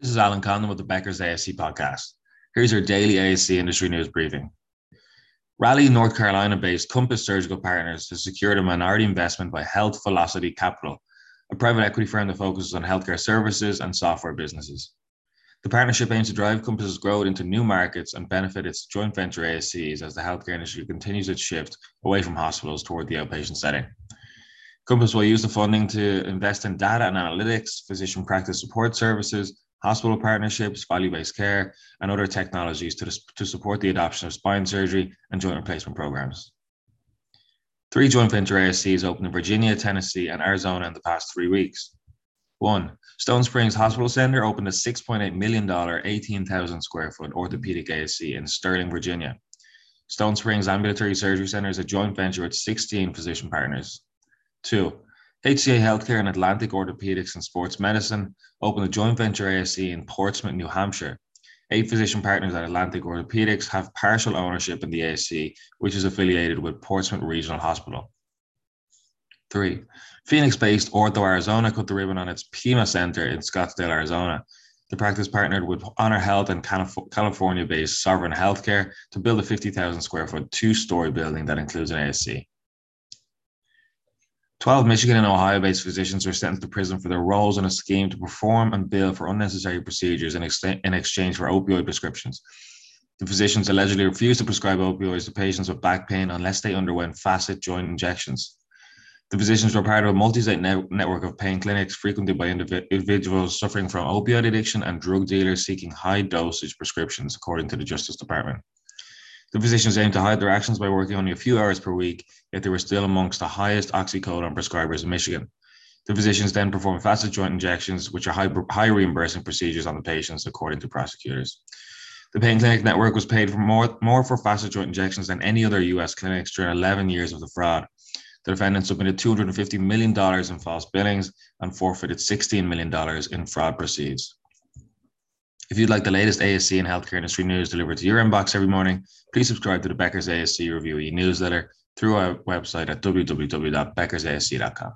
This is Alan Condon with the Becker's ASC podcast. Here's your daily ASC industry news briefing. Raleigh, North Carolina based Compass Surgical Partners has secured a minority investment by Health Velocity Capital, a private equity firm that focuses on healthcare services and software businesses. The partnership aims to drive Compass's growth into new markets and benefit its joint venture ASCs as the healthcare industry continues its shift away from hospitals toward the outpatient setting. Compass will use the funding to invest in data and analytics, physician practice support services, hospital partnerships, value based care, and other technologies to, to support the adoption of spine surgery and joint replacement programs. Three joint venture ASCs opened in Virginia, Tennessee, and Arizona in the past three weeks. One, Stone Springs Hospital Center opened a $6.8 million, 18,000 square foot orthopedic ASC in Sterling, Virginia. Stone Springs Ambulatory Surgery Center is a joint venture with 16 physician partners. Two, HCA Healthcare and Atlantic Orthopedics and Sports Medicine opened a joint venture ASC in Portsmouth, New Hampshire. Eight physician partners at Atlantic Orthopedics have partial ownership in the ASC, which is affiliated with Portsmouth Regional Hospital. Three, Phoenix based Ortho Arizona cut the ribbon on its Pima Center in Scottsdale, Arizona. The practice partnered with Honor Health and California based Sovereign Healthcare to build a 50,000 square foot two story building that includes an ASC. 12 Michigan and Ohio based physicians were sentenced to prison for their roles in a scheme to perform and bill for unnecessary procedures in, ex- in exchange for opioid prescriptions. The physicians allegedly refused to prescribe opioids to patients with back pain unless they underwent facet joint injections. The physicians were part of a multi state ne- network of pain clinics frequented by indiv- individuals suffering from opioid addiction and drug dealers seeking high dosage prescriptions, according to the Justice Department. The physicians aimed to hide their actions by working only a few hours per week, yet they were still amongst the highest oxycodone prescribers in Michigan. The physicians then performed facet joint injections, which are high, high reimbursing procedures on the patients, according to prosecutors. The pain clinic network was paid for more, more for facet joint injections than any other US clinics during 11 years of the fraud. The defendants submitted $250 million in false billings and forfeited $16 million in fraud proceeds. If you'd like the latest ASC and healthcare industry news delivered to your inbox every morning, please subscribe to the Becker's ASC Review e newsletter through our website at www.beckersasc.com.